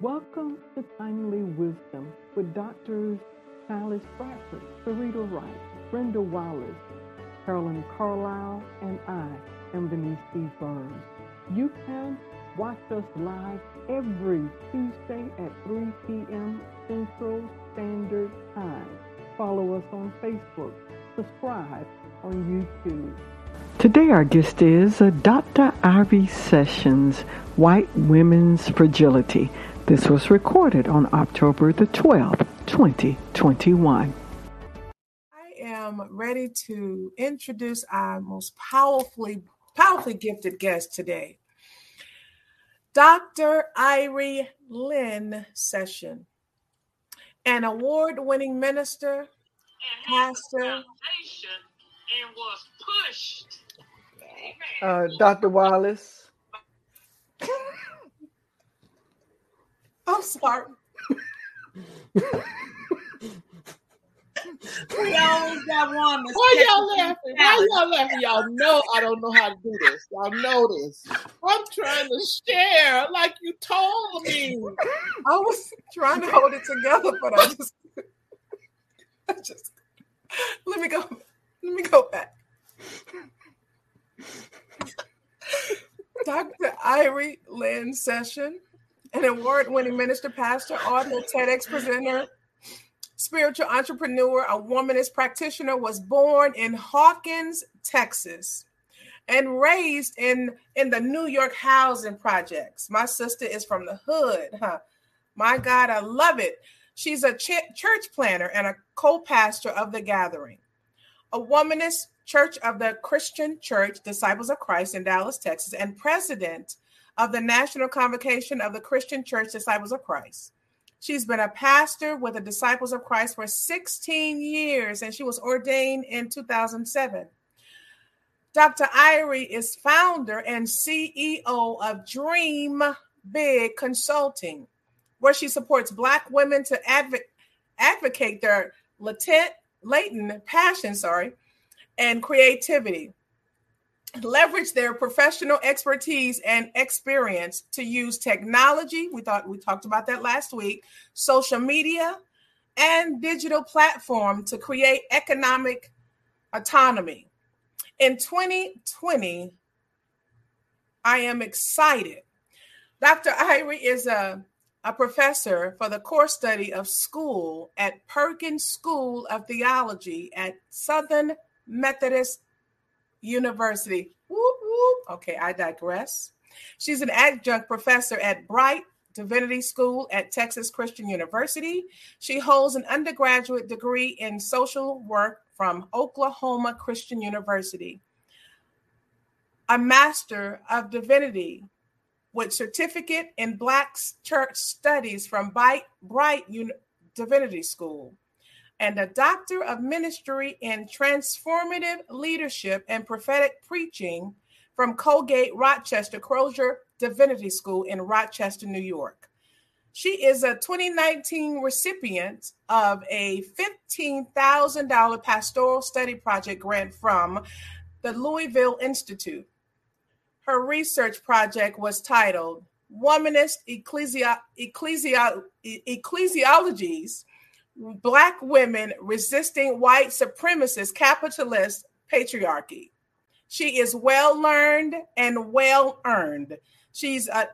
Welcome to Timely Wisdom with Doctors Alice Bradford, Sarita Wright, Brenda Wallace, Carolyn Carlisle, and I am Denise B. Burns. You can watch us live every Tuesday at 3 p.m. Central Standard Time. Follow us on Facebook. Subscribe on YouTube. Today, our guest is uh, Dr. Irie Sessions, White Women's Fragility. This was recorded on October the 12th, 2021. I am ready to introduce our most powerfully, powerfully gifted guest today, Dr. Irie Lynn Session, an award-winning minister, pastor, and was pushed. Uh, Dr. Wallace. I'm sorry. We always got one. that's Why y'all second laughing? Why y'all laughing? Y'all know I don't know how to do this. Y'all know this. I'm trying to share like you told me. I was trying to hold it together, but I just, I just, let me go, let me go back. Dr. Irie Lynn Session, an award-winning minister, pastor, author, TEDx presenter, spiritual entrepreneur, a womanist practitioner, was born in Hawkins, Texas, and raised in in the New York housing projects. My sister is from the hood, huh? My God, I love it. She's a ch- church planter and a co-pastor of the Gathering, a womanist church of the Christian Church Disciples of Christ in Dallas, Texas, and president of the National Convocation of the Christian Church Disciples of Christ. She's been a pastor with the Disciples of Christ for 16 years, and she was ordained in 2007. Dr. Irie is founder and CEO of Dream Big Consulting, where she supports Black women to advo- advocate their latent, latent passion, sorry, and creativity, leverage their professional expertise and experience to use technology. We thought we talked about that last week, social media, and digital platform to create economic autonomy. In 2020, I am excited. Dr. Irie is a, a professor for the core study of school at Perkins School of Theology at Southern Methodist University. Whoop, whoop. Okay, I digress. She's an adjunct professor at Brite Divinity School at Texas Christian University. She holds an undergraduate degree in social work from Oklahoma Christian University, a Master of Divinity with certificate in Black Church Studies from Brite, Brite Divinity School, and a Doctor of Ministry in Transformative Leadership and Prophetic Preaching from Colgate Rochester Crozer Divinity School in Rochester, New York. She is a 2019 recipient of a $15,000 pastoral study project grant from the Louisville Institute. Her research project was titled Womanist Ecclesia- Ecclesia- Ecclesiologies Black Women Resisting White Supremacist Capitalist Patriarchy. She is well learned and well earned. She's a,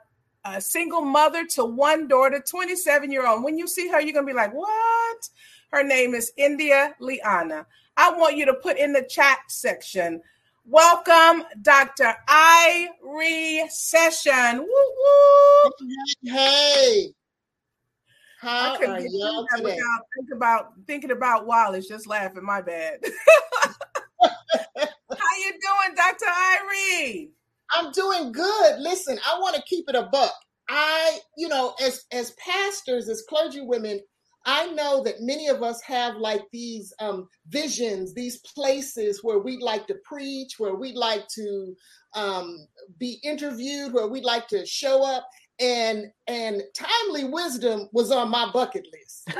a single mother to one daughter, 27 year old. When you see her, you're going to be like, what? Her name is India Liana. I want you to put in the chat section. Welcome, Dr. Irie Session. Woo woo. Hey, I how couldn't are get y'all that today? without think about thinking about Wallace. Just laughing. My bad. How you doing, Dr. Irie? I'm doing good. Listen, I want to keep it a buck. I, you know, as as pastors, as clergy women, I know that many of us have like these um, visions, these places where we'd like to preach, where we'd like to um, be interviewed, where we'd like to show up, and and timely wisdom was on my bucket list.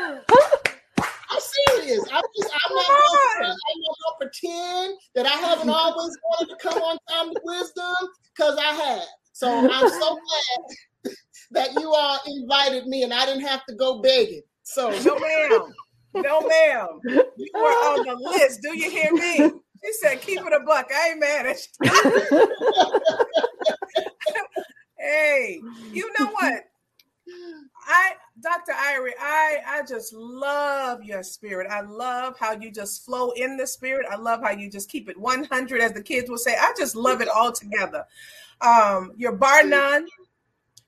I'm serious. I'm just I'm not gonna, I'm not gonna pretend that I haven't always wanted to come on time with wisdom because I have. So I'm so glad that you all invited me and I didn't have to go begging. So no ma'am. No ma'am. You were on the list. Do you hear me? She said, keep it a buck. I ain't mad at you. hey, you know what? I Dr. Irie, I just love your spirit. I love how you just flow in the spirit. I love how you just keep it 100 as the kids will say. I just love it all together. Um you're bar none.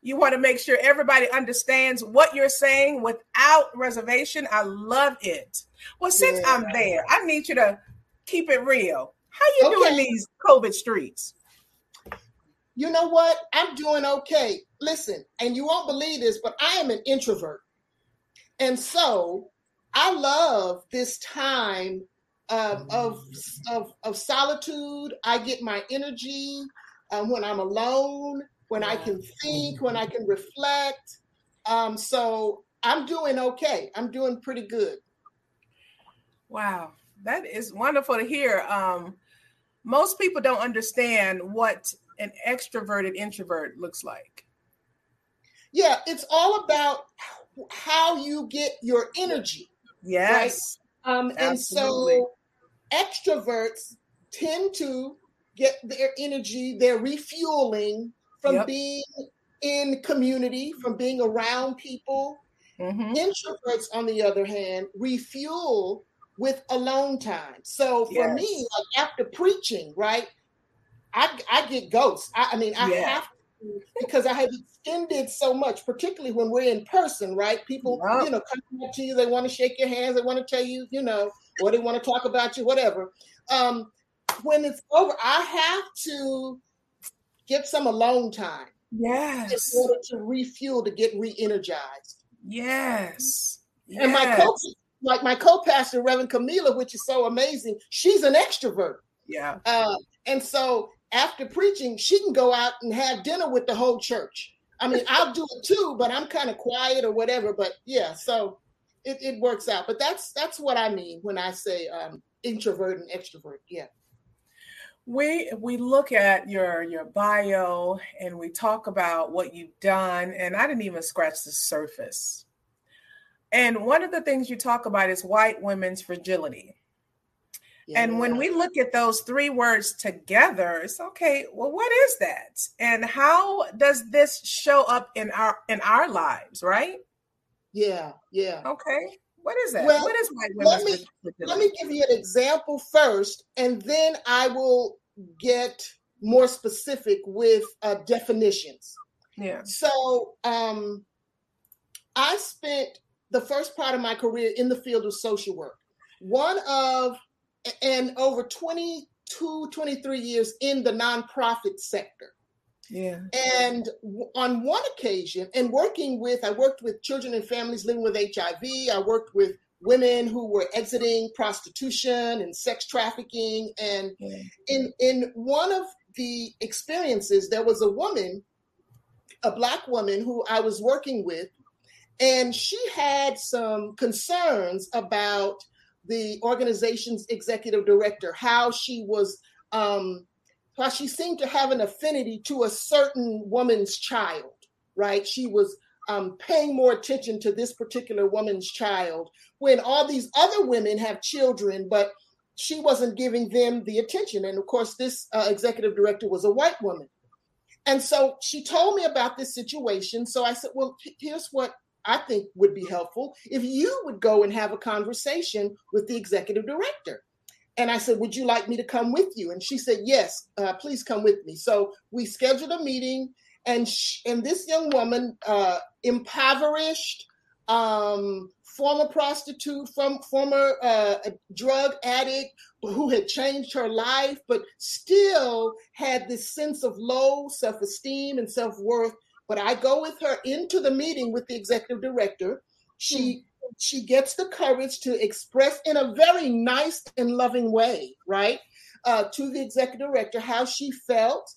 You want to make sure everybody understands what you're saying without reservation. I love it. Well, since yeah. I'm there, I need you to keep it real. How you okay. doing these COVID streets? You know what? I'm doing okay. Listen, and you won't believe this, but I am an introvert. And so I love this time um, of, of, of solitude. I get my energy um, when I'm alone, when I can think, when I can reflect. Um, so I'm doing okay. I'm doing pretty good. Wow, that is wonderful to hear. Um, most people don't understand what an extroverted introvert looks like. Yeah, it's all about how you get your energy. Yes. Right? Um, and so extroverts tend to get their energy, their refueling from yep. being in community, from being around people. Mm-hmm. Introverts, on the other hand, refuel with alone time. So for yes. me, like after preaching, right, I, I get ghosts. I, I mean, I have because I have extended so much, particularly when we're in person, right? People, wow. you know, come up to you, they want to shake your hands, they want to tell you, you know, or they want to talk about you, whatever. Um, when it's over, I have to get some alone time. Yes. In order to refuel, to get re-energized. Yes. And yes. my coach, like my co-pastor, Reverend Kamilah, which is so amazing, she's an extrovert. Yeah. Uh, and so after preaching, she can go out and have dinner with the whole church. I mean, I'll do it too, but I'm kind of quiet or whatever. But yeah, so it, it works out. But that's that's what I mean when I say um, introvert and extrovert. Yeah. We we look at your your bio and we talk about what you've done, and I didn't even scratch the surface. And one of the things you talk about is white women's fragility. Yeah. And when we look at those three words together, it's okay. Well, what is that? And how does this show up in our in our lives, right? Yeah, yeah. Okay. What is that? Well, what is white let me let me give you an example first, and then I will get more specific with uh, definitions. Yeah. So, um, I spent the first part of my career in the field of social work. One of and over 22, 23 years in the nonprofit sector. Yeah. And on one occasion, and working with, I worked with children and families living with HIV. I worked with women who were exiting prostitution and sex trafficking. And yeah. in in one of the experiences, there was a woman, a black woman who I was working with, and she had some concerns about the organization's executive director, how she was, um, how she seemed to have an affinity to a certain woman's child, right? She was um, paying more attention to this particular woman's child when all these other women have children, but she wasn't giving them the attention. And of course, this uh, executive director was a white woman. And so she told me about this situation. So I said, Well, here's what I think would be helpful if you would go and have a conversation with the executive director. And I said, Would you like me to come with you? And she said, Yes, uh, please come with me. So we scheduled a meeting, and, she, and this young woman, uh, impoverished, um, former prostitute, from former uh, drug addict who had changed her life, but still had this sense of low self esteem and self worth but I go with her into the meeting with the executive director. She hmm. she gets the courage to express in a very nice and loving way, right, uh, to the executive director how she felt.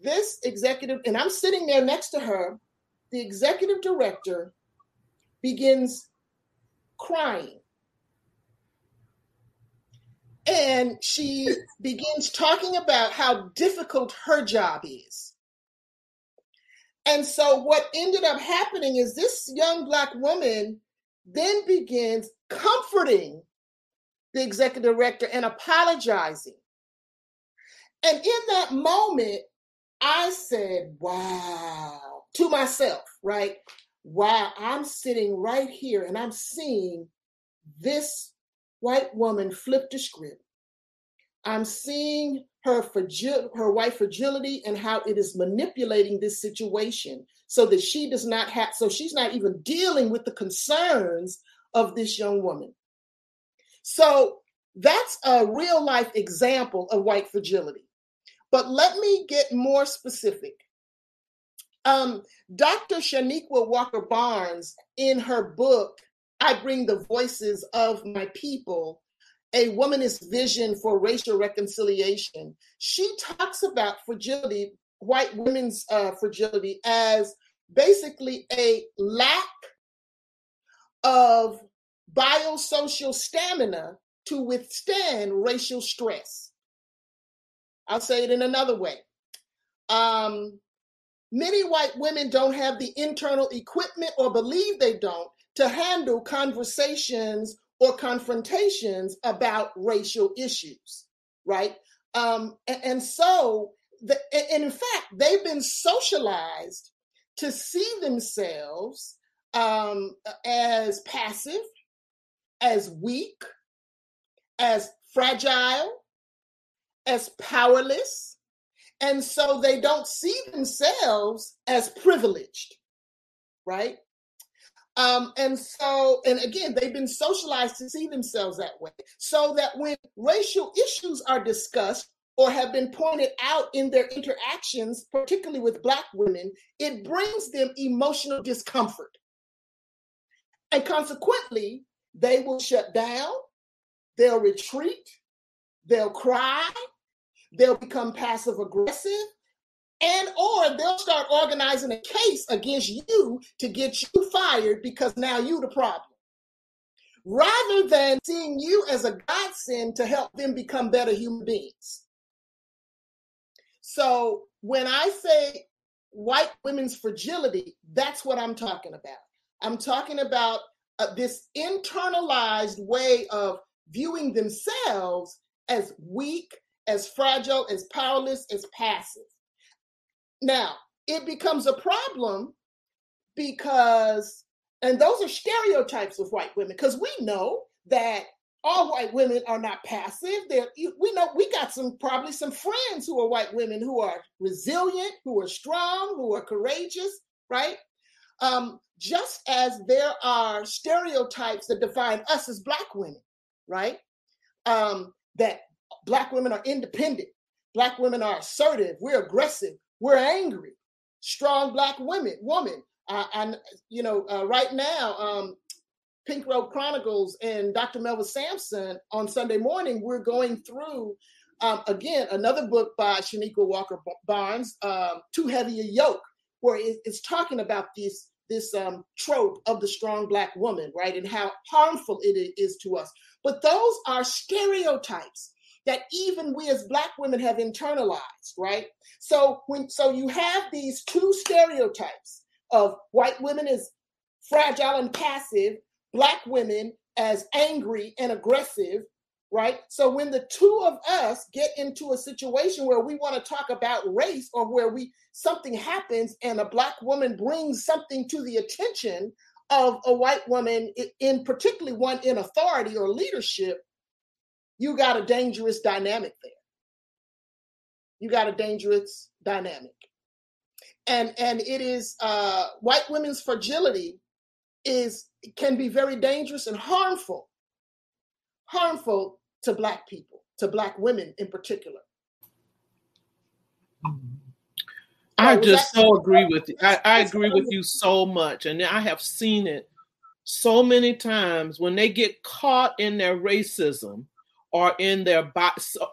This executive, and I'm sitting there next to her. The executive director begins crying. And she begins talking about how difficult her job is And so what ended up happening is this young black woman then begins comforting the executive director and apologizing. And in that moment, I said, wow, to myself, right? Wow, I'm sitting right here and I'm seeing this white woman flip the script. I'm seeing her fragil- her white fragility and how it is manipulating this situation so that she does not have so she's not even dealing with the concerns of this young woman. So that's a real life example of white fragility. But let me get more specific. Um, Dr. Chanequa Walker Barnes, in her book, I Bring the Voices of My People, a womanist vision for racial reconciliation. She talks about fragility, white women's uh, fragility, as basically a lack of biosocial stamina to withstand racial stress. I'll say it in another way. Um, many white women don't have the internal equipment or believe they don't to handle conversations or confrontations about racial issues, right? Um, and, and so, the, and in fact, they've been socialized to see themselves um, as passive, as weak, as fragile, as powerless. And so they don't see themselves as privileged, right? Um, and so, and again, they've been socialized to see themselves that way. So that when racial issues are discussed or have been pointed out in their interactions, particularly with Black women, it brings them emotional discomfort. And consequently, they will shut down, they'll retreat, they'll cry, they'll become passive aggressive, and or they'll start organizing a case against you to get you fired because now you the problem. Rather than seeing you as a godsend to help them become better human beings. So when i say white women's fragility that's what i'm talking about. I'm talking about uh, this internalized way of viewing themselves as weak as fragile as powerless as passive now, it becomes a problem because, and those are stereotypes of white women, because we know that all white women are not passive. They're, we know we got some probably some friends who are white women who are resilient, who are strong, who are courageous, right? Um, just as there are stereotypes that define us as black women, right? Um, that black women are independent, black women are assertive, we're aggressive, we're angry. Strong black women, woman. Uh, and you know, uh, right now, um, Pink Robe Chronicles and Dr. Melva Sampson on Sunday morning, we're going through um, again another book by Chanequa Walker Barnes, um, "Too Heavy a Yoke," where it's talking about this this um, trope of the strong black woman, right, and how harmful it is to us. But those are stereotypes that even we as black women have internalized, right? So when so you have these two stereotypes of white women as fragile and passive, black women as angry and aggressive, right? So when the two of us get into a situation where we want to talk about race or where we something happens and a black woman brings something to the attention of a white woman in particularly one in authority or leadership you got a dangerous dynamic there. You got a dangerous dynamic. And and it is uh, white women's fragility is can be very dangerous and harmful, harmful to black people, to black women in particular. I just so agree with you. I, I agree with you so much. And I have seen it so many times when they get caught in their racism or in their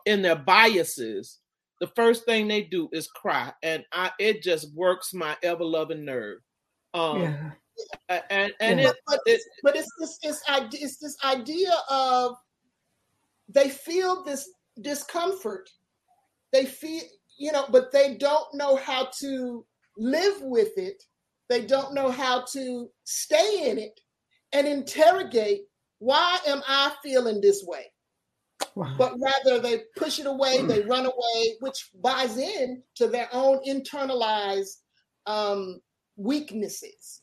in their biases, the first thing they do is cry, and I it just works my ever loving nerve. Um, yeah. And and yeah. it, but, it, but it's this it's, it's this idea of they feel this discomfort. They feel you know, but they don't know how to live with it. They don't know how to stay in it and interrogate why am I feeling this way? Wow. But rather they push it away, they run away, which buys in to their own internalized um, weaknesses,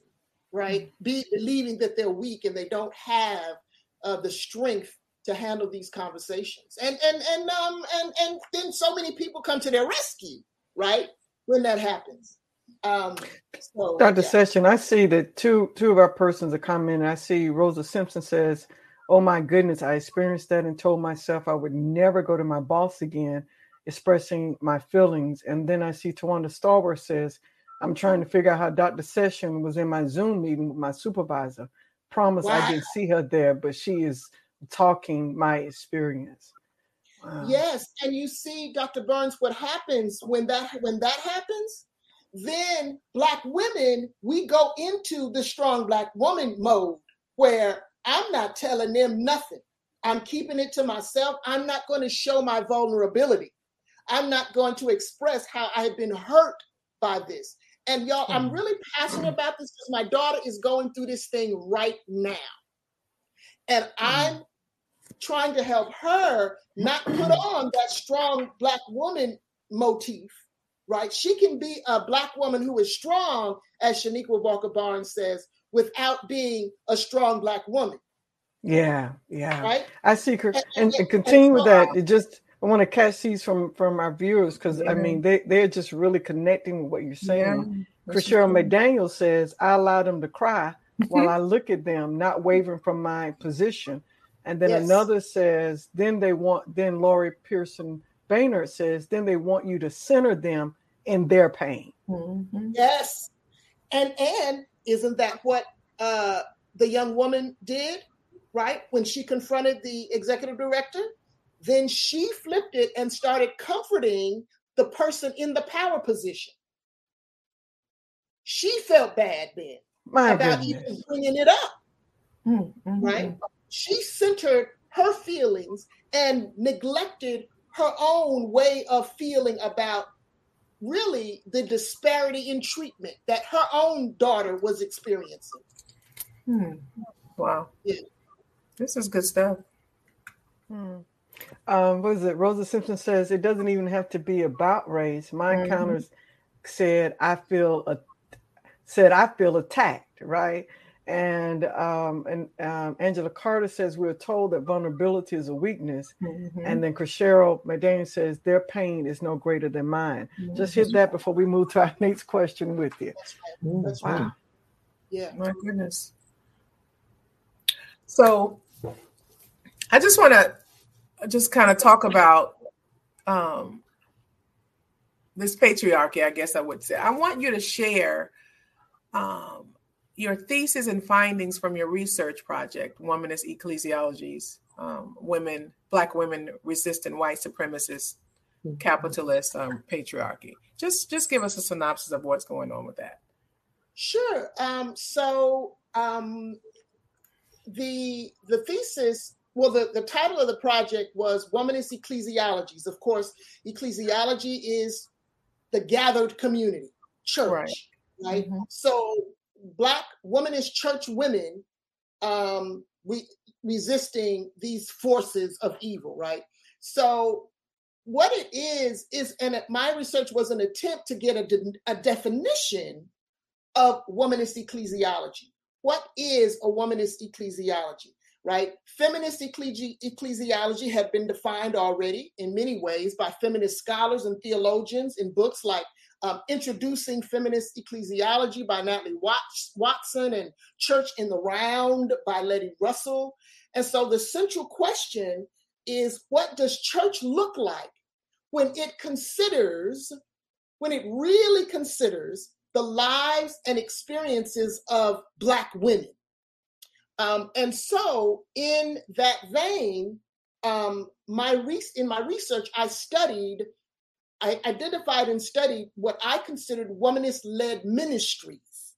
right? Mm-hmm. Be believing that they're weak and they don't have uh, the strength to handle these conversations. And and and um and and then so many people come to their rescue, right? When that happens. Um, so, Dr. Yeah. Session, I see that two two of our persons are commenting. I see Rosa Simpson says, "Oh my goodness, I experienced that and told myself I would never go to my boss again, expressing my feelings." And then I see Tawanda Starwer says, "I'm trying to figure out how Dr. Session was in my Zoom meeting with my supervisor. Promise wow. I didn't see her there, but she is talking my experience." Wow. Yes, and you see, Dr. Burns, what happens when that when that happens? then black women, we go into the strong black woman mode where I'm not telling them nothing. I'm keeping it to myself. I'm not going to show my vulnerability. I'm not going to express how I've been hurt by this. And y'all, I'm hmm. really passionate about this because my daughter is going through this thing right now. And hmm. I'm trying to help her not put on that strong black woman motif right? She can be a black woman who is strong, as Chanequa Walker Barnes says, without being a strong black woman. Yeah, yeah. Right. I see her, and, and, and continue with that. It just I want to catch these from from our viewers because yeah. I mean they they're just really connecting with what you're saying. Yeah, Cheryl McDaniel says I allow them to cry while I look at them, not wavering from my position. And then yes. another says, then they want, then Laurie Pearson Baynard says, then they want you to center them in their pain. Mm-hmm. Yes. And and isn't that what uh, the young woman did, right? When she confronted the executive director, then she flipped it and started comforting the person in the power position. She felt bad then My about goodness. even bringing it up, mm-hmm. right? She centered her feelings and neglected her own way of feeling about really the disparity in treatment that her own daughter was experiencing. Hmm. Wow. Yeah. This is good stuff. Hmm. Um, what is it? Rosa Simpson says it doesn't even have to be about race. My mm-hmm. encounters said I feel a, said I feel attacked, right? And um, and um, Angela Carter says we're told that vulnerability is a weakness, mm-hmm. and then Crishero McDaniel says their pain is no greater than mine. Mm-hmm. Just hit that before we move to our next question with you. That's right. That's wow. right. Yeah. My goodness. So, I just want to just kind of talk about um, this patriarchy. I guess I would say I want you to share. Um, your thesis and findings from your research project, Womanist Ecclesiologies, um, Women, Black Women Resistant White Supremacist mm-hmm. Capitalist um, Patriarchy. Just, just give us a synopsis of what's going on with that. Sure. Um, so um, the the thesis, well, the, the title of the project was Womanist Ecclesiologies. Of course, ecclesiology is the gathered community, church, right? right? Mm-hmm. So black womanist church women um, we resisting these forces of evil, right? So what it is is, and my research was an attempt to get a, de- a definition of womanist ecclesiology. What is a womanist ecclesiology? Right? Feminist ecclesi- ecclesiology had been defined already in many ways by feminist scholars and theologians in books like um, Introducing Feminist Ecclesiology by Natalie Watson and Church in the Round by Letty Russell. And so the central question is what does church look like when it considers, when it really considers the lives and experiences of Black women? Um, and so, in that vein, um, my re- in my research, I studied I identified and studied what I considered womanist led ministries,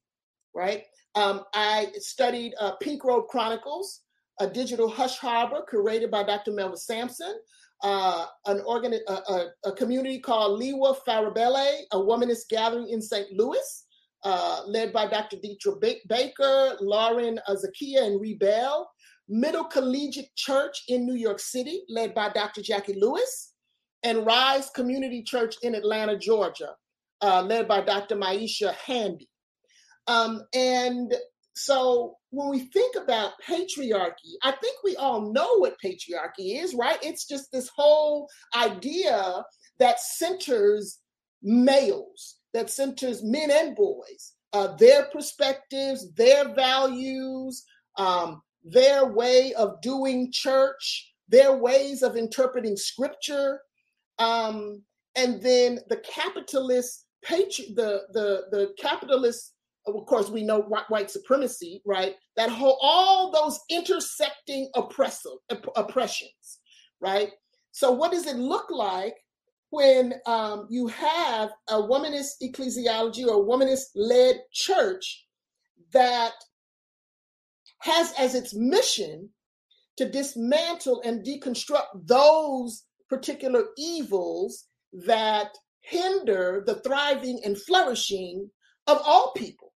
right? Um, I studied uh, Pink Robe Chronicles, a digital hush harbor curated by Dr. Melva Sampson, uh, an organ, a, a, a, community called Liwa Farabelle, a womanist gathering in St. Louis, uh, led by Dr. Deetra Baker, Lauren Zakia, and Rebel. Middle Collegiate Church in New York City, led by Dr. Jacqui Lewis, and Rise Community Church in Atlanta, Georgia, uh, led by Dr. Maisha Handy. Um, and so when we think about patriarchy, I think we all know what patriarchy is, right? It's just this whole idea that centers males, that centers men and boys, uh, their perspectives, their values, um, their way of doing church, their ways of interpreting scripture, um, and then the capitalist patri- the the the capitalist of course we know white white supremacy right? That whole all those intersecting oppressive oppressions right? So what does it look like when um, you have a womanist ecclesiology or a womanist led church that has as its mission to dismantle and deconstruct those particular evils that hinder the thriving and flourishing of all people.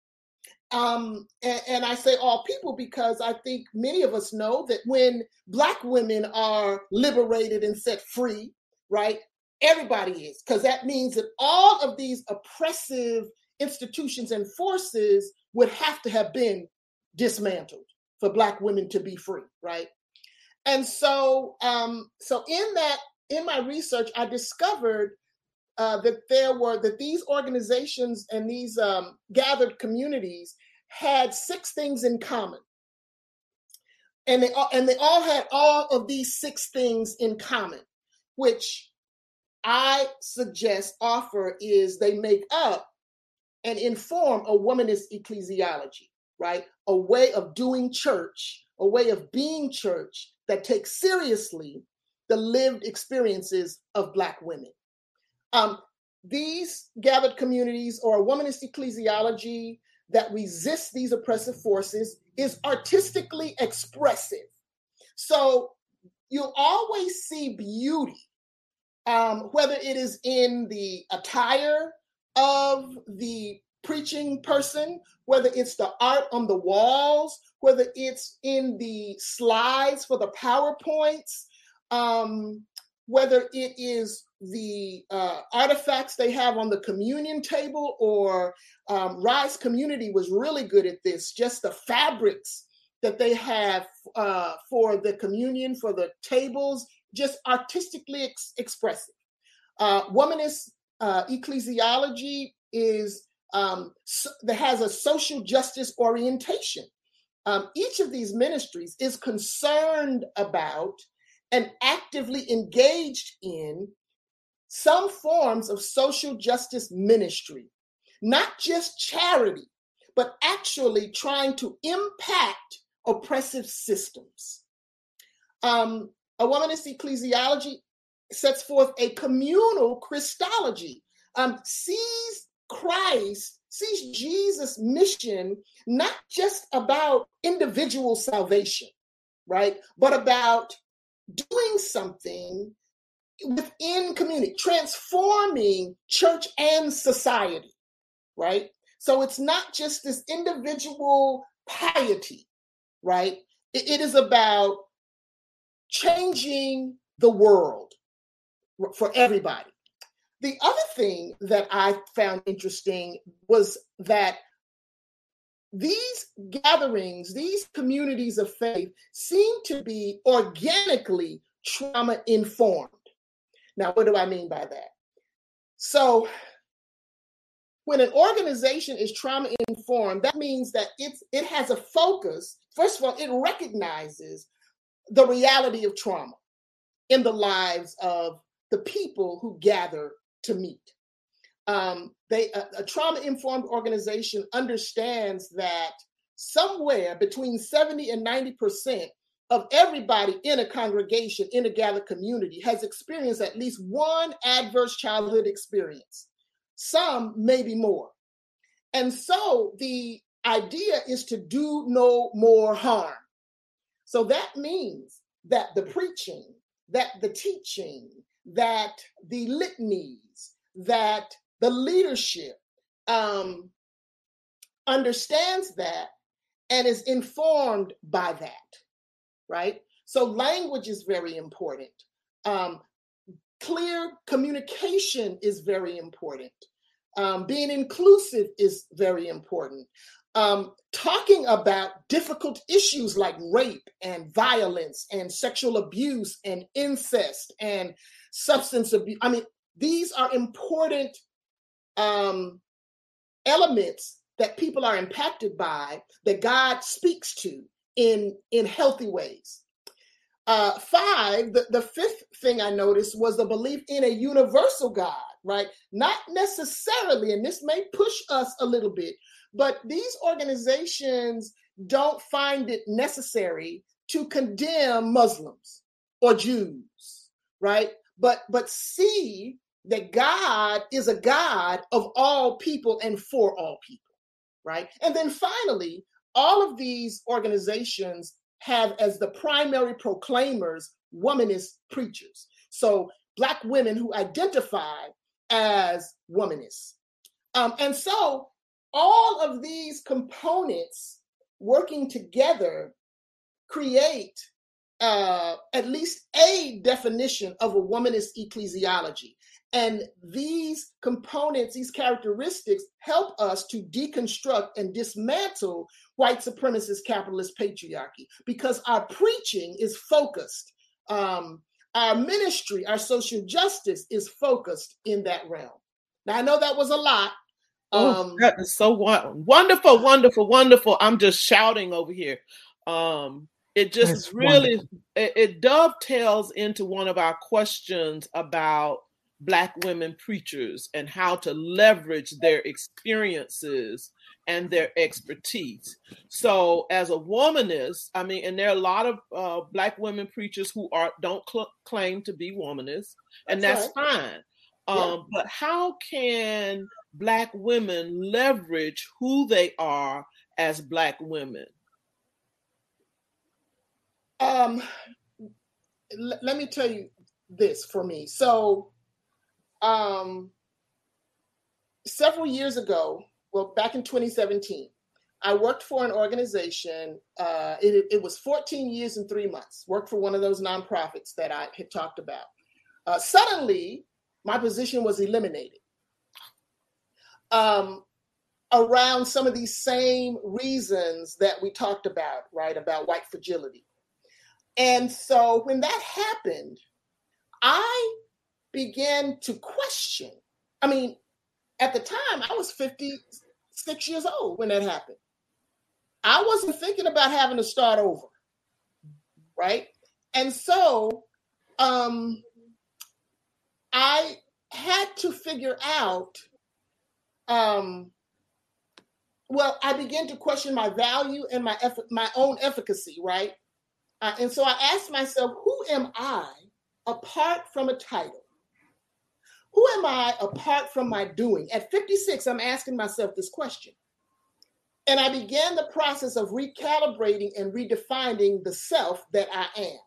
Um, and, and, I say all people because I think many of us know that when Black women are liberated and set free, right, everybody is, because that means that all of these oppressive institutions and forces would have to have been dismantled for black women to be free right and so um so in that in my research i discovered uh, that there were that these organizations and these um, gathered communities had six things in common and they all and they all had all of these six things in common which i suggest offer is they make up and inform a womanist ecclesiology right? A way of doing church, a way of being church that takes seriously the lived experiences of Black women. Um, these gathered communities or a womanist ecclesiology that resists these oppressive forces is artistically expressive. So you'll always see beauty, um, whether it is in the attire of the preaching person, whether it's the art on the walls, whether it's in the slides for the PowerPoints, um, whether it is the uh, artifacts they have on the communion table, or um, Rise Community was really good at this, just the fabrics that they have uh, for the communion, for the tables, just artistically ex- expressive. Uh, womanist uh, ecclesiology is um, so, that has a social justice orientation. Um, each of these ministries is concerned about and actively engaged in some forms of social justice ministry, not just charity, but actually trying to impact oppressive systems. Um, a womanist ecclesiology sets forth a communal Christology, um, sees Christ sees Jesus' mission not just about individual salvation, right? But about doing something within community, transforming church and society, right? So it's not just this individual piety, right? it, it is about changing the world for everybody. The other thing that I found interesting was that these gatherings, these communities of faith seem to be organically trauma informed. Now, what do I mean by that? So, when an organization is trauma informed, that means that it's it has a focus. First of all, it recognizes the reality of trauma in the lives of the people who gather to meet. Um, they a, a trauma informed organization understands that somewhere between 70 and 90 percent of everybody in a congregation in a gathered community has experienced at least one adverse childhood experience. Some maybe more. And so the idea is to do no more harm. So that means that the preaching that the teaching, that the litanies, that the leadership um, understands that and is informed by that, right? So language is very important. Um, clear communication is very important. Um, being inclusive is very important. Um, talking about difficult issues like rape and violence and sexual abuse and incest and substance abuse. I mean, these are important um, elements that people are impacted by that God speaks to in in healthy ways. Uh, five, the, the fifth thing I noticed was the belief in a universal God, right? Not necessarily, and this may push us a little bit, but these organizations don't find it necessary to condemn Muslims or Jews, right? But but see that God is a God of all people and for all people, right? And then finally, all of these organizations have as the primary proclaimers womanist preachers. So black women who identify as womanists. Um, and so all of these components working together create uh, at least a definition of a womanist ecclesiology. And these components, these characteristics help us to deconstruct and dismantle white supremacist capitalist patriarchy because our preaching is focused. Um, our ministry, our social justice is focused in that realm. Now, I know that was a lot. Oh, um, that is so wonderful, wonderful, wonderful. I'm just shouting over here. Um, it just really it, it dovetails into one of our questions about Black women preachers and how to leverage their experiences and their expertise. So, as a womanist, I mean, and there are a lot of uh, Black women preachers who are don't cl- claim to be womanists, and that's, that's right. fine. Um, yeah. But how can Black women leverage who they are as Black women? Um, l- let me tell you this for me. So, um, several years ago, well, back in 2017, I worked for an organization. Uh, it, it, was 14 years and three months. Worked for one of those nonprofits that I had talked about. Uh, suddenly, my position was eliminated. Um, around some of these same reasons that we talked about, right? About white fragility. And so when that happened, I began to question. I mean, at the time, I was 56 years old when that happened. I wasn't thinking about having to start over. Right. And so um, I had to figure out, um, well, I began to question my value and my effort, my own efficacy, right? Uh, and so I asked myself, who am I apart from a title? Who am I apart from my doing? At 56, I'm asking myself this question. And I began the process of recalibrating and redefining the self that I am.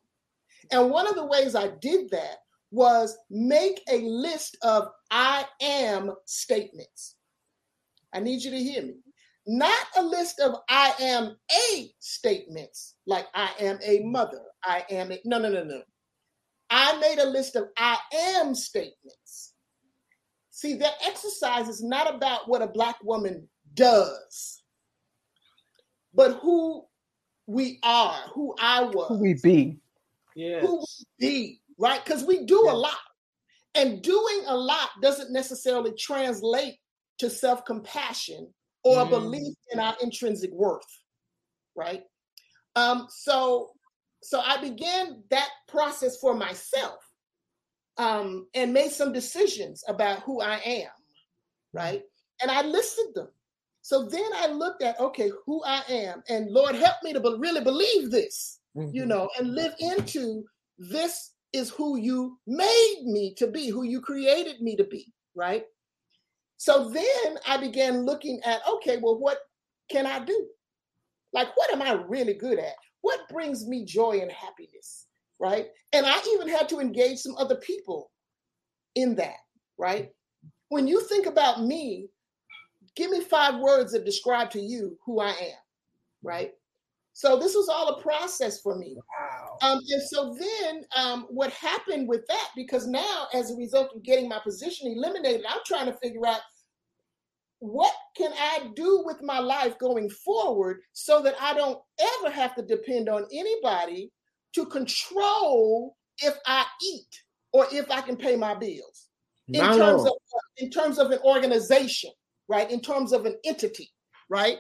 And one of the ways I did that was make a list of I am statements. I need you to hear me. Not a list of I am a statements, like I am a mother, I am a, no, no, no, no. I made a list of I am statements. See, that exercise is not about what a Black woman does, but who we are, who I was. Who we be. Yes. Who we be, right? Because we do yes. a lot. And doing a lot doesn't necessarily translate to self compassion or mm. a belief in our intrinsic worth, right? Um, so, so I began that process for myself um, and made some decisions about who I am, right? And I listed them. So then I looked at, okay, who I am, and Lord, help me to be- really believe this, mm-hmm. you know, and live into this is who you made me to be, who you created me to be, right? So then I began looking at, okay, well, what can I do? Like, what am I really good at? What brings me joy and happiness? Right? And I even had to engage some other people in that, right? When you think about me, give me five words that describe to you who I am, right? So this was all a process for me. Wow. Um, and so then um, what happened with that, because now as a result of getting my position eliminated, I'm trying to figure out what can I do with my life going forward so that I don't ever have to depend on anybody to control if I eat or if I can pay my bills in terms of in terms of an organization, right? In terms of an entity, right?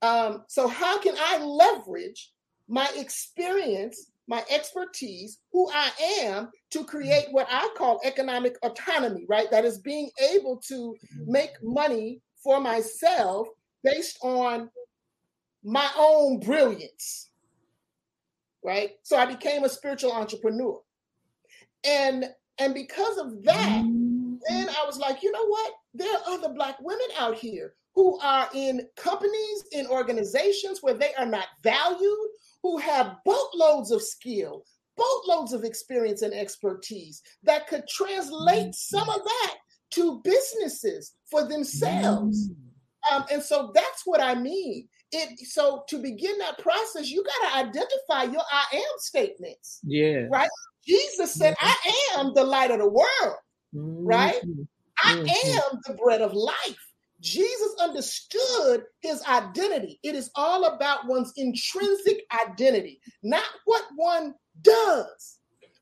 Um, so how can I leverage my experience, my expertise, who I am, to create what I call economic autonomy, right? That is being able to make money for myself based on my own brilliance, right? So I became a spiritual entrepreneur. And and because of that, then I was like, you know what? There are other black women out here who are in companies, in organizations where they are not valued, who have boatloads of skill, boatloads of experience and expertise that could translate some of that to businesses for themselves. Um, and so that's what I mean. It so to begin that process, you got to identify your I am statements. Yeah. Right. Jesus said, I am the light of the world. Mm-hmm. Right. I mm-hmm. am the bread of life. Jesus understood his identity. It is all about one's intrinsic identity, not what one does,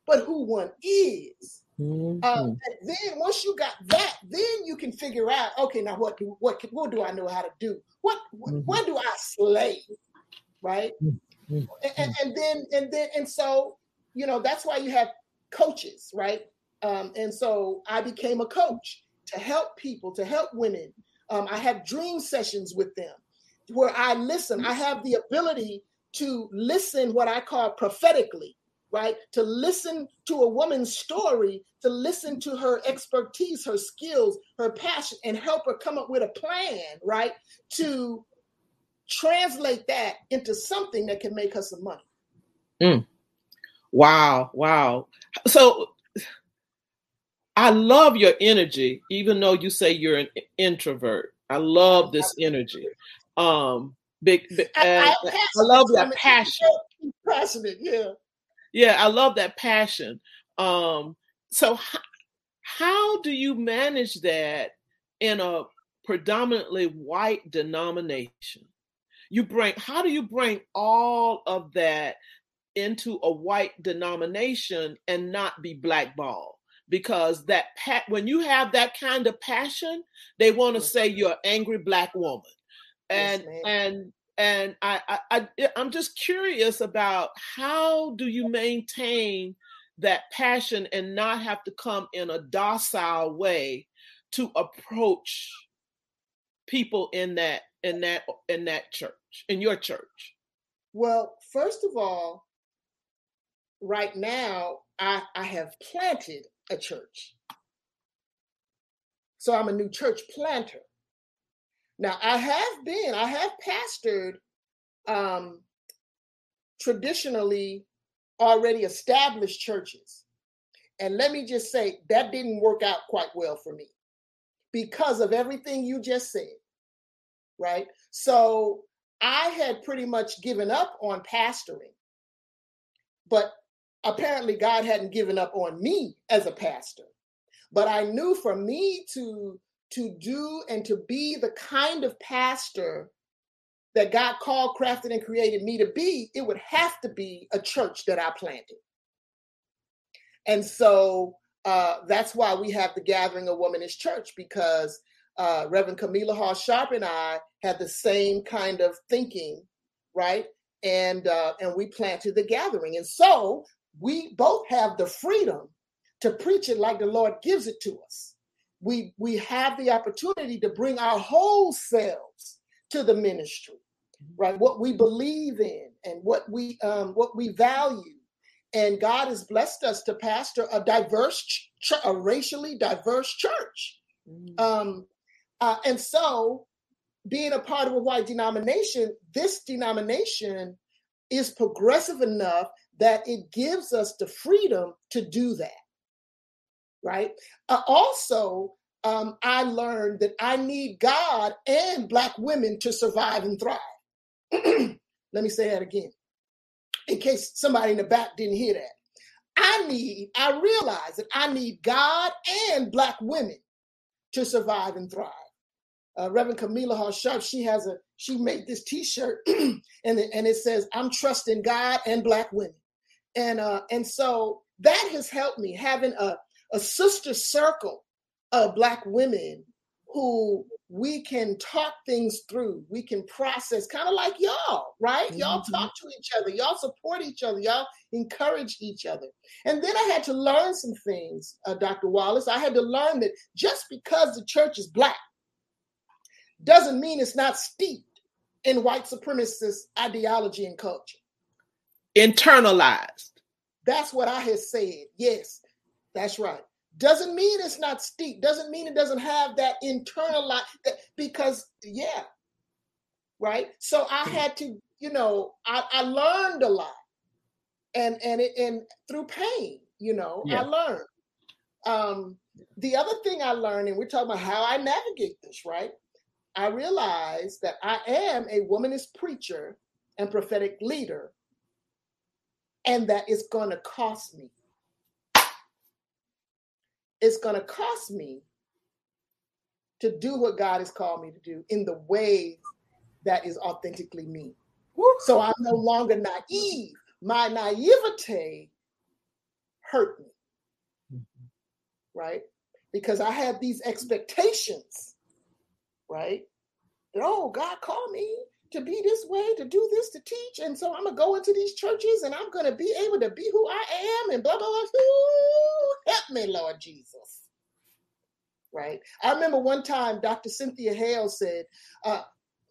but who one is. Mm-hmm. Um, and then once you got that, then you can figure out, okay, now what do what what do I know how to do? What mm-hmm. what do I slay? Right? Mm-hmm. And, and, then and then and so you know that's why you have coaches, right? Um, and so I became a coach to help people, to help women um, I have dream sessions with them where I listen. I have the ability to listen what I call prophetically, right? To listen to a woman's story, to listen to her expertise, her skills, her passion, and help her come up with a plan, right? To translate that into something that can make her some money. Mm. Wow, wow. So I love your energy, even though you say you're an introvert. I love this energy. Um, big, big I, I, I, love that passion. Passionate, yeah. Yeah, I love that passion. Um, so how, how do you manage that in a predominantly white denomination? You bring how do you bring all of that into a white denomination and not be blackballed? because that pa- when you have that kind of passion, they want to say you're an angry black woman, and yes, and and I, I I I'm just curious about how do you maintain that passion and not have to come in a docile way to approach people in that in that in that church in your church well first of all right now i i have planted a church. So I'm a new church planter. Now I have been, I have pastored um, traditionally already established churches. And let me just say that didn't work out quite well for me because of everything you just said. Right. So I had pretty much given up on pastoring. But apparently God hadn't given up on me as a pastor. But I knew for me to to do and to be the kind of pastor that God called, crafted, and created me to be, it would have to be a church that I planted. And so uh, that's why we have the Gathering of Womanist Church because uh, Reverend Kamilah Hall Sharp and I had the same kind of thinking, right? And uh, and we planted the gathering. And so we both have the freedom to preach it like the Lord gives it to us. We, we have the opportunity to bring our whole selves to the ministry, right? What we believe in and what we um, what we value. And God has blessed us to pastor a diverse, a racially diverse church. Mm. Um, uh, and so, being a part of a white denomination, this denomination is progressive enough that it gives us the freedom to do that. Right. Uh, also, um, I learned that I need God and Black women to survive and thrive. Let me say that again, in case somebody in the back didn't hear that. I need, I realize that I need God and Black women to survive and thrive. Uh, Reverend Kamilah Hall she has a, she made this T-shirt, and and it says, "I'm trusting God and Black women," and uh, and so that has helped me having a a sister circle of Black women who we can talk things through. We can process, kind of like y'all, right? Mm-hmm. Y'all talk to each other. Y'all support each other. Y'all encourage each other. And then I had to learn some things, uh, Dr. Wallace. I had to learn that just because the church is Black doesn't mean it's not steeped in white supremacist ideology and culture. Internalized. That's what I had said. Yes, that's right. Doesn't mean it's not steep. Doesn't mean it doesn't have that internal life. because yeah, right. So I hmm. had to, you know, I, I learned a lot, and and it and through pain, you know, yeah. I learned. Um, the other thing I learned, and we're talking about how I navigate this, right? I realized that I am a womanist preacher and prophetic leader, and that it's going to cost me it's going to cost me to do what God has called me to do in the way that is authentically me. So I'm no longer naive. My naivete hurt me, mm-hmm. right? Because I had these expectations, right? That, oh, God called me to be this way, to do this, to teach. And so I'm going to go into these churches and I'm going to be able to be who I am and blah, blah, blah. Ooh, help me, Lord Jesus. Right? I remember one time Dr. Cynthia Hale said,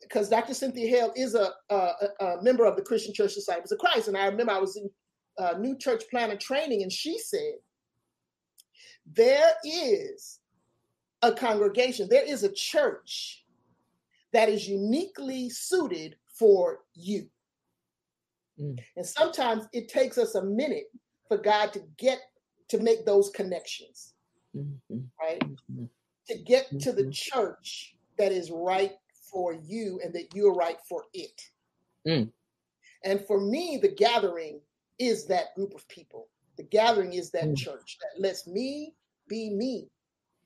because uh, Dr. Cynthia Hale is a, a, a, member of the Christian Church Disciples of Christ. And I remember I was in uh, new church planter training and she said, there is a congregation, there is a church that is uniquely suited for you. Mm. And sometimes it takes us a minute for God to get to make those connections, mm-hmm. right? Mm-hmm. To get mm-hmm. to the mm-hmm. church that is right for you and that you're right for it. Mm. And for me, the gathering is that group of people. The gathering is that mm. church that lets me be me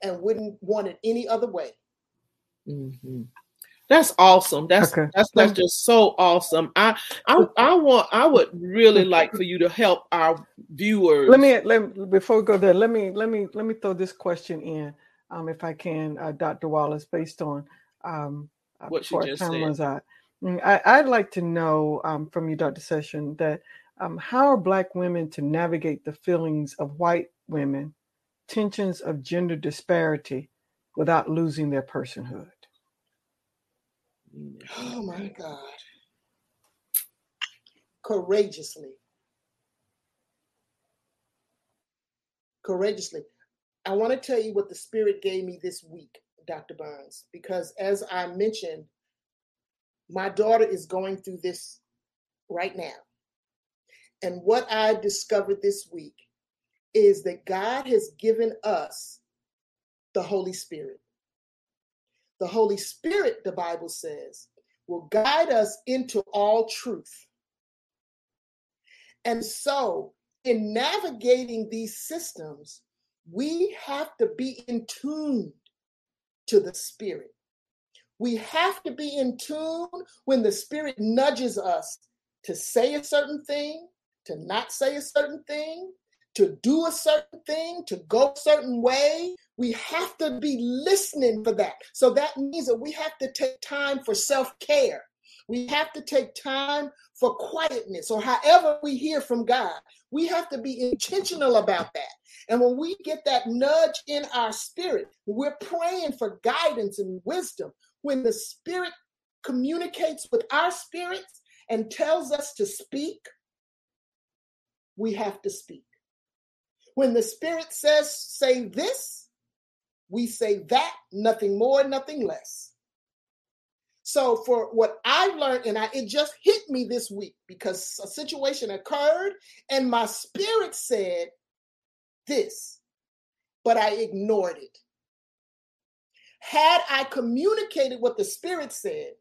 and wouldn't want it any other way. That's awesome. That's okay. that's that's just so awesome. I I I want I would really like for you to help our viewers. Let me let me, before we go there. Let me let me let me throw this question in, um, if I can, uh, Dr. Wallace, based on um, uh, what she just said. out. Mm, I, would like to know um, from you, Dr. Session, that um, how are Black women to navigate the feelings of white women, tensions of gender disparity, without losing their personhood? Oh my God. Courageously. Courageously. I want to tell you what the Spirit gave me this week, Dr. Barnes, because as I mentioned, my daughter is going through this right now. And what I discovered this week is that God has given us the Holy Spirit the Holy Spirit, the Bible says, will guide us into all truth. And so, in navigating these systems, we have to be in tune to the Spirit. We have to be in tune when the Spirit nudges us to say a certain thing, to not say a certain thing, to do a certain thing, to go a certain way. We have to be listening for that. So that means that we have to take time for self care. We have to take time for quietness or however we hear from God. We have to be intentional about that. And when we get that nudge in our spirit, we're praying for guidance and wisdom. When the spirit communicates with our spirits and tells us to speak, we have to speak. When the Spirit says, say this, we say that, nothing more, nothing less. So for what I've learned, and I, it just hit me this week because a situation occurred, and my spirit said this, but I ignored it. Had I communicated what the spirit said,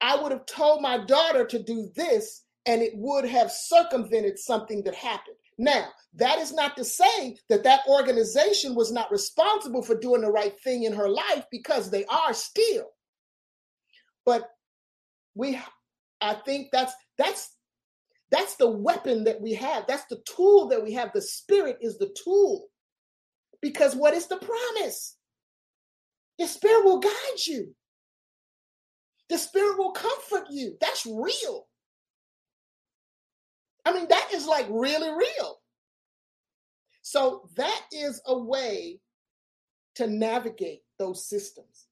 I would have told my daughter to do this, and it would have circumvented something that happened. Now, that is not to say that that organization was not responsible for doing the right thing in her life because they are still. But we I think that's that's that's the weapon that we have. That's the tool that we have. The spirit is the tool. Because what is the promise? The spirit will guide you. The spirit will comfort you. That's real. I mean, that is like really real. So that is a way to navigate those systems.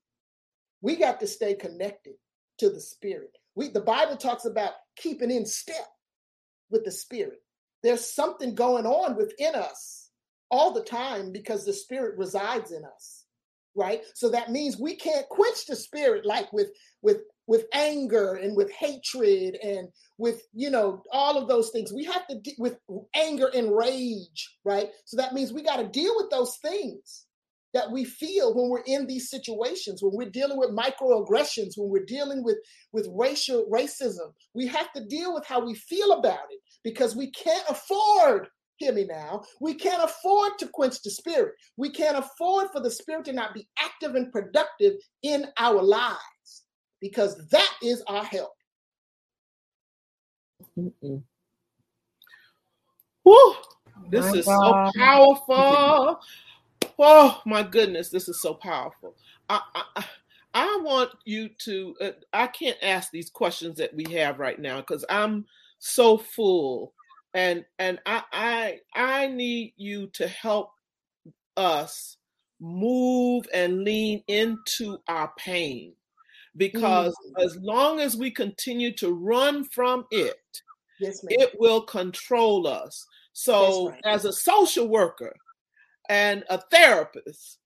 We got to stay connected to the spirit. We the Bible talks about keeping in step with the spirit. There's something going on within us all the time because the spirit resides in us. Right? So that means we can't quench the spirit like with with with anger and with hatred and with you know all of those things. We have to de- with anger and rage right? So that means we got to deal with those things that we feel when we're in these situations when we're dealing with microaggressions when we're dealing with with racial racism. We have to deal with how we feel about it because we can't afford hear me now we can't afford to quench the spirit. We can't afford for the spirit to not be active and productive in our lives because that is our help. Mm-mm. Woo! This my is God. so powerful. Oh my goodness, this is so powerful. I, I, I want you to. Uh, I can't ask these questions that we have right now because I'm so full, and and I I I need you to help us move and lean into our pain because mm. as long as we continue to run from it, yes, it will control us. So, right. as a social worker and a therapist,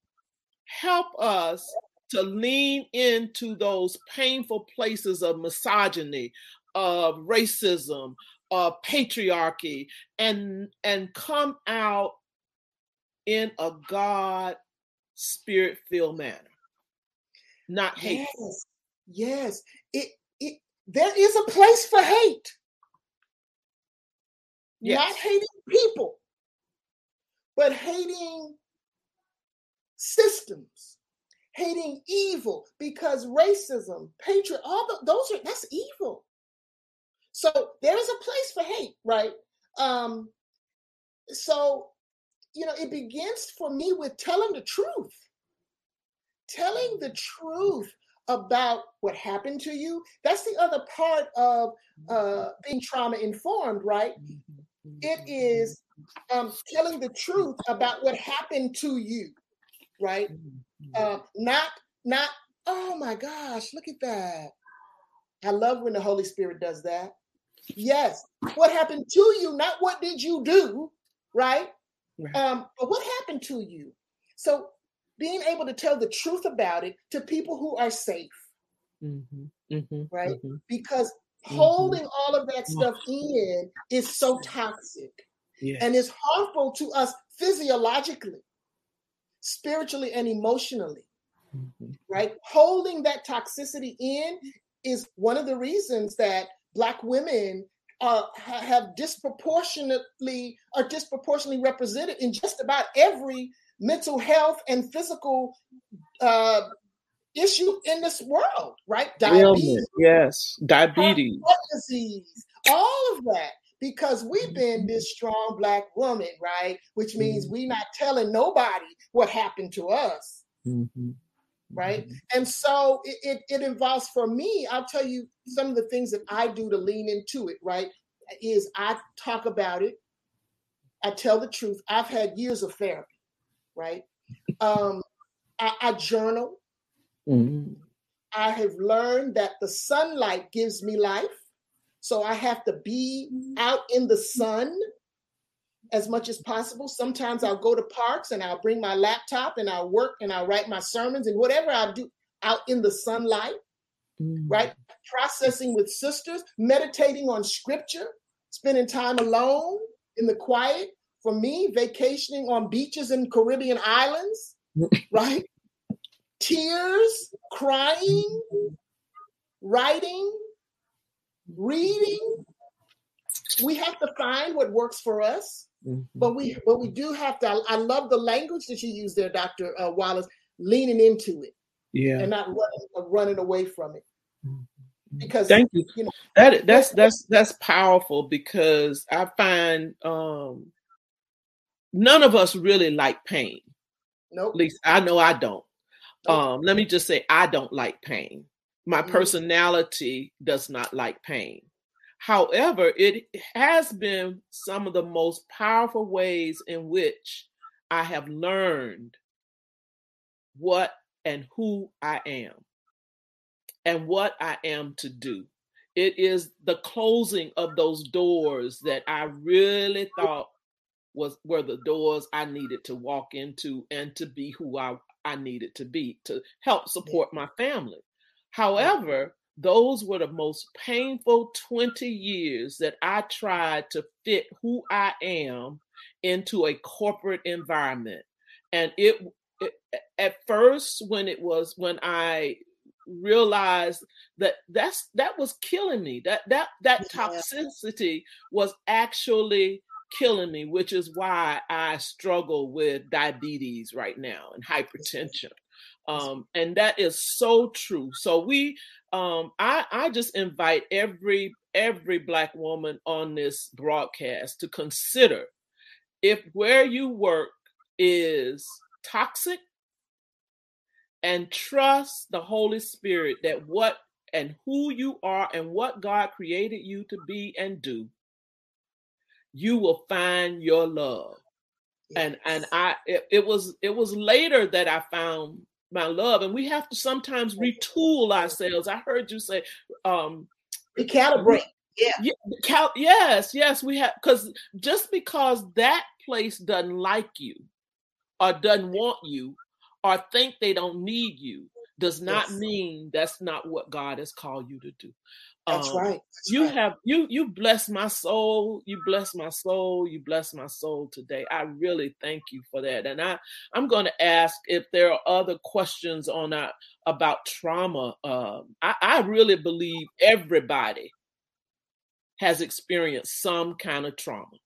help us to lean into those painful places of misogyny, of racism, of patriarchy, and and come out in a God spirit filled manner, not hate. Yes. Yes, it it there is a place for hate. Yes. Not hating people, but hating systems, hating evil, because racism, patriot, all the, those are that's evil. So there is a place for hate, right? Um, so you know, it begins for me with telling the truth. Telling the truth about what happened to you. That's the other part of uh, mm-hmm. being trauma informed, right? It is um, telling the truth about what happened to you, right? Uh, not, not, oh my gosh, look at that. I love when the Holy Spirit does that. Yes, what happened to you, not what did you do, right? right. Um, but what happened to you? So being able to tell the truth about it to people who are safe. Mm-hmm, mm-hmm, right? Mm-hmm. Because mm-hmm. holding all of that stuff in is so toxic yes. and it's harmful to us physiologically, spiritually, and emotionally. Mm-hmm. Right? Holding that toxicity in is one of the reasons that Black women uh, have disproportionately are disproportionately represented in just about every mental health and physical uh, issue in this world, right? Diabetes, yes, diabetes, disease, all of that. Because we've been this strong black woman, right? Which means mm-hmm. we not telling nobody what happened to us. Mm-hmm. Right. Mm-hmm. And so it, it, it involves for me, I'll tell you some of the things that I do to lean into it, right? Is I talk about it, I tell the truth. I've had years of therapy right? Um, I, I journal. Mm-hmm. I have learned that the sunlight gives me life. So I have to be out in the sun as much as possible. Sometimes I'll go to parks and I'll bring my laptop and I'll work and I'll write my sermons and whatever I do out in the sunlight. mm. right? Processing with sisters, meditating on scripture, spending time alone in the quiet. For me, vacationing on beaches in Caribbean islands, right? Tears, crying, writing, reading. We have to find what works for us. Mm-hmm. But we but we do have to. I love the language that you use there, Doctor uh, Wallace, leaning into it, yeah, and not running uh, running away from it. Mm-hmm. Because thank you. you know, that that's that's that's powerful because I find um, none of us really like pain. No, nope. At least I know I don't. Nope. Um, let me just say I don't like pain. My mm-hmm. personality does not like pain. However, it has been some of the most powerful ways in which I have learned what and who I am and what I am to do. It is the closing of those doors that I really thought was were the doors I needed to walk into and to be who I, I needed to be to help support my family. However, those were the most painful 20 years that I tried to fit who I am into a corporate environment. And it, it at first when it was when I realized that that's that was killing me that that that toxicity was actually killing me which is why i struggle with diabetes right now and hypertension. Um, and that is so true. So we um, I, I just invite every every black woman on this broadcast to consider if where you work is toxic and trust the Holy Spirit that what and who you are and what God created you to be and do, you will find your love. Yes. And and I it, it was it was later that I found my love and we have to sometimes retool ourselves. I heard you say um recalibrate yeah, yeah cal- yes yes we have because just because that place doesn't like you or doesn't want you or think they don't need you does not yes. mean that's not what god has called you to do that's um, right. That's you right. have you you bless my soul. You bless my soul. You bless my soul today. I really thank you for that. And I I'm going to ask if there are other questions on that about trauma. Um, I, I really believe everybody has experienced some kind of trauma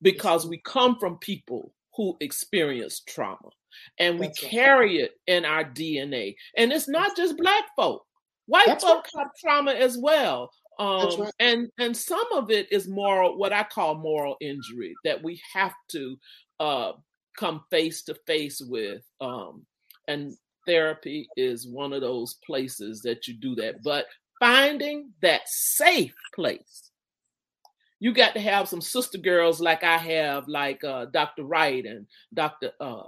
because we come from people who experience trauma and we That's carry right. it in our DNA. And it's not just black folk. White That's folk right. have trauma as well. Um, right. and and some of it is moral, what I call moral injury that we have to uh, come face to face with. Um, and therapy is one of those places that you do that. But finding that safe place, you got to have some sister girls like I have, like uh, Dr. Wright and Dr. Uh,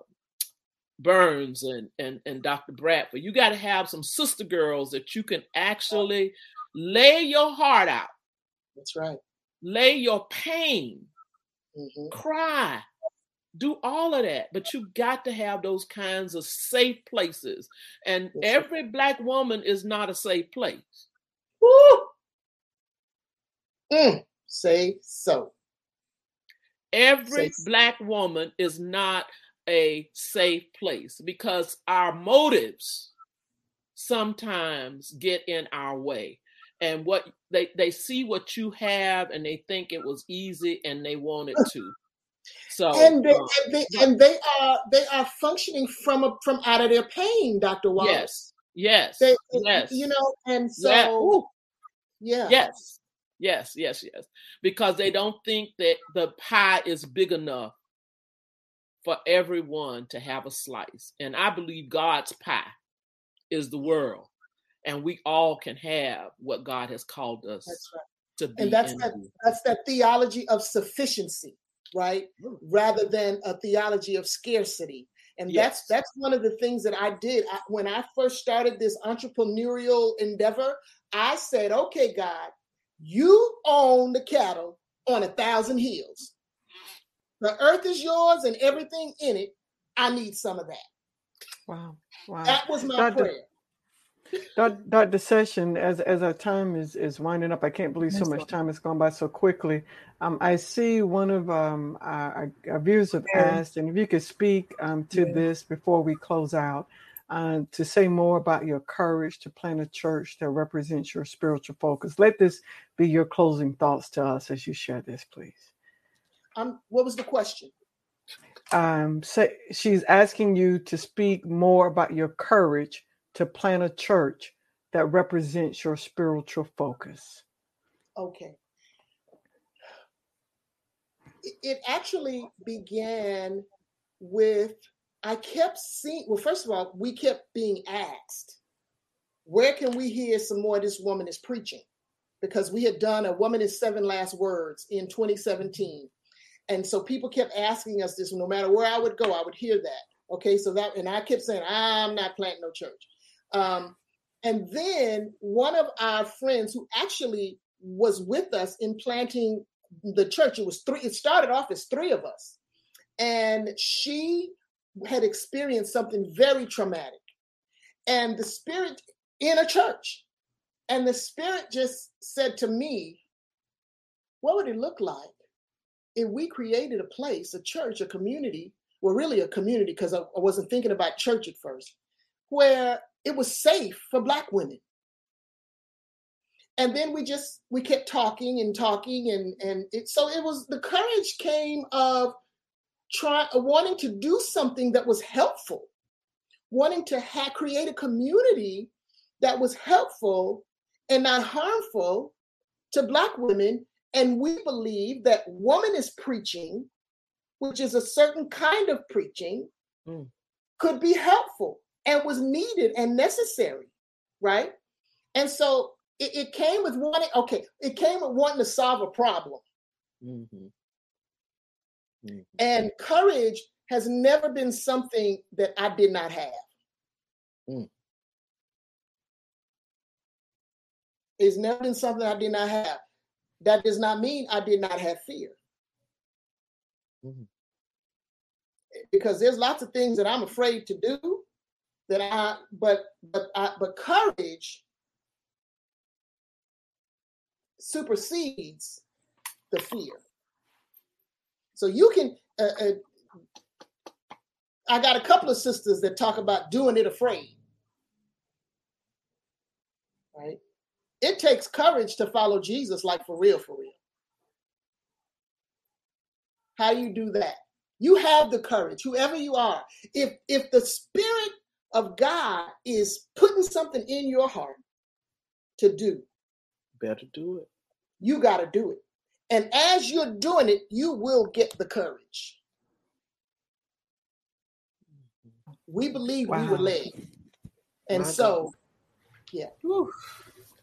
Burns and and and Dr. Bradford. You got to have some sister girls that you can actually lay your heart out. That's right. Lay your pain, mm-hmm. cry, do all of that. But you got to have those kinds of safe places. And That's every right. black woman is not a safe place. Woo! Mm, say so. Every say black woman is not a safe place because our motives sometimes get in our way. And what they they see what you have and they think it was easy and they want it to so and they, uh, and, they and they are they are functioning from a from out of their pain dr wallace. Yes yes they, yes. you know and so yeah. yeah. Yes yes yes yes. Because they don't think that the pie is big enough for everyone to have a slice. And I believe God's pie is the world, and we all can have what God has called us right. to be. And that's that, that's that theology of sufficiency, right? Hmm. Rather than a theology of scarcity. And yes. that's that's one of the things that I did I, when I first started this entrepreneurial endeavor. I said, "Okay, God, you own the cattle on a thousand hills. The earth is yours and everything in it. I need some of that. Wow. Wow. That was my Dr. prayer. Dr. Session, as as our time is is winding up, I can't believe so much time has gone by so quickly. Um, I see one of um, our, our viewers have asked, and if you could speak um, to yeah. this before we close out, uh, to say more about your courage to plant a church that represents your spiritual focus. Let this be your closing thoughts to us as you share this, please. Um, what was the question? Um, say, she's asking you to speak more about your courage to plant a church that represents your spiritual focus? Okay. It actually began with I kept seeing, well, first of all, we kept being asked, where can we hear some more of this womanist preaching? Because we had done a womanist seven last words in 2017. And so people kept asking us this no matter where I would go, I would hear that. Okay, so that, and I kept saying, I'm not planting no church. Um, and then one of our friends who actually was with us in planting the church, it was three, it started off as three of us. And she had experienced something very traumatic. And the spirit in a church, and the spirit just said to me, What would it look like if we created a place, a church, a community? Well, really a community, because I, I wasn't thinking about church at first, where it was safe for black women and then we just we kept talking and talking and and it, so it was the courage came of trying wanting to do something that was helpful wanting to ha- create a community that was helpful and not harmful to black women and we believe that womanist preaching which is a certain kind of preaching mm. could be helpful and was needed and necessary, right? And so it, it came with wanting, okay, it came with wanting to solve a problem. Mm-hmm. Mm-hmm. And courage has never been something that I did not have. Mm. It's never been something I did not have. That does not mean I did not have fear. Mm-hmm. Because there's lots of things that I'm afraid to do that I but but I, but courage supersedes the fear. So you can. Uh, uh, I got a couple of sisters that talk about doing it afraid. Right? It takes courage to follow Jesus, like for real, for real. How you do that? You have the courage, whoever you are. If if the spirit of God is putting something in your heart to do. Better do it. You got to do it. And as you're doing it, you will get the courage. We believe wow. we were led. And My so, God. yeah. Whew.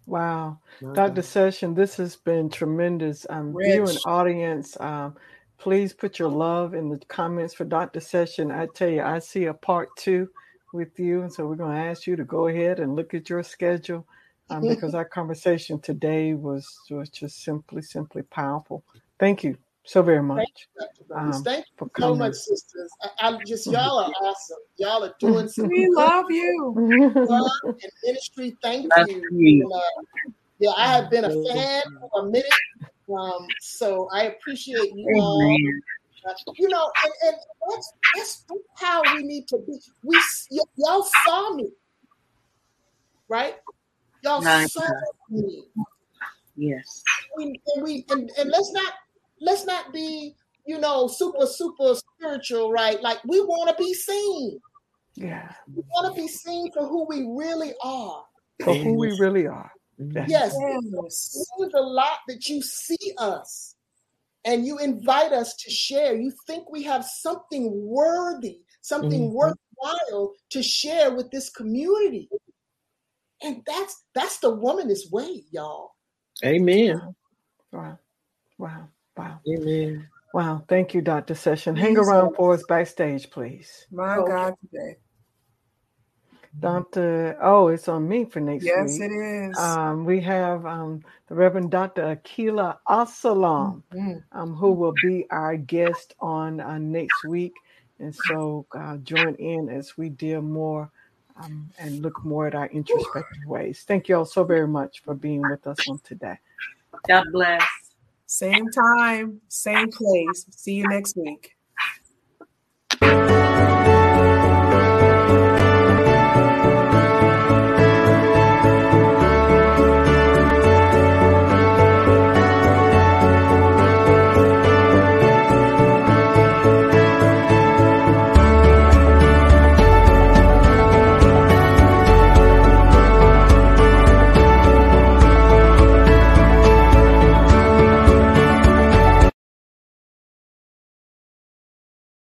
Wow. My Dr. God. Session, this has been tremendous. Um, viewing audience, um, please put your love in the comments for Dr. Session. I tell you, I see a part two with you. And so we're going to ask you to go ahead and look at your schedule um, because our conversation today was, was just simply, simply powerful. Thank you so very much. Thank you, um, Thank you so much, sisters. I, I, just y'all are awesome. Y'all are doing something. We love you. and ministry. Thank you. And, uh, yeah, I have been a fan for a minute. Um, so I appreciate you all you know, and, and that's, that's how we need to be. We y- y'all saw me, right? Y'all nice. saw me. Yes. We, and we and, and let's not let's not be you know super super spiritual, right? Like we want to be seen. Yeah. We want to be seen for who we really are. For who we really are. Yes. yes. There's a lot that you see us and you invite us to share. You think we have something worthy, something mm-hmm. worthwhile to share with this community. And that's that's the womanist way, y'all. Amen. Wow. Wow. Wow. Amen. Wow. Thank you, Dr. Session. Hang around for us backstage, please. My okay. God, today. Dr. Oh, it's on me for next yes, week. Yes, it is. Um, we have um, the Reverend Dr. Akila Asalam, mm-hmm. um, who will be our guest on uh, next week. And so uh, join in as we deal more um, and look more at our introspective ways. Thank you all so very much for being with us on today. God bless. Same time, same place. See you next week.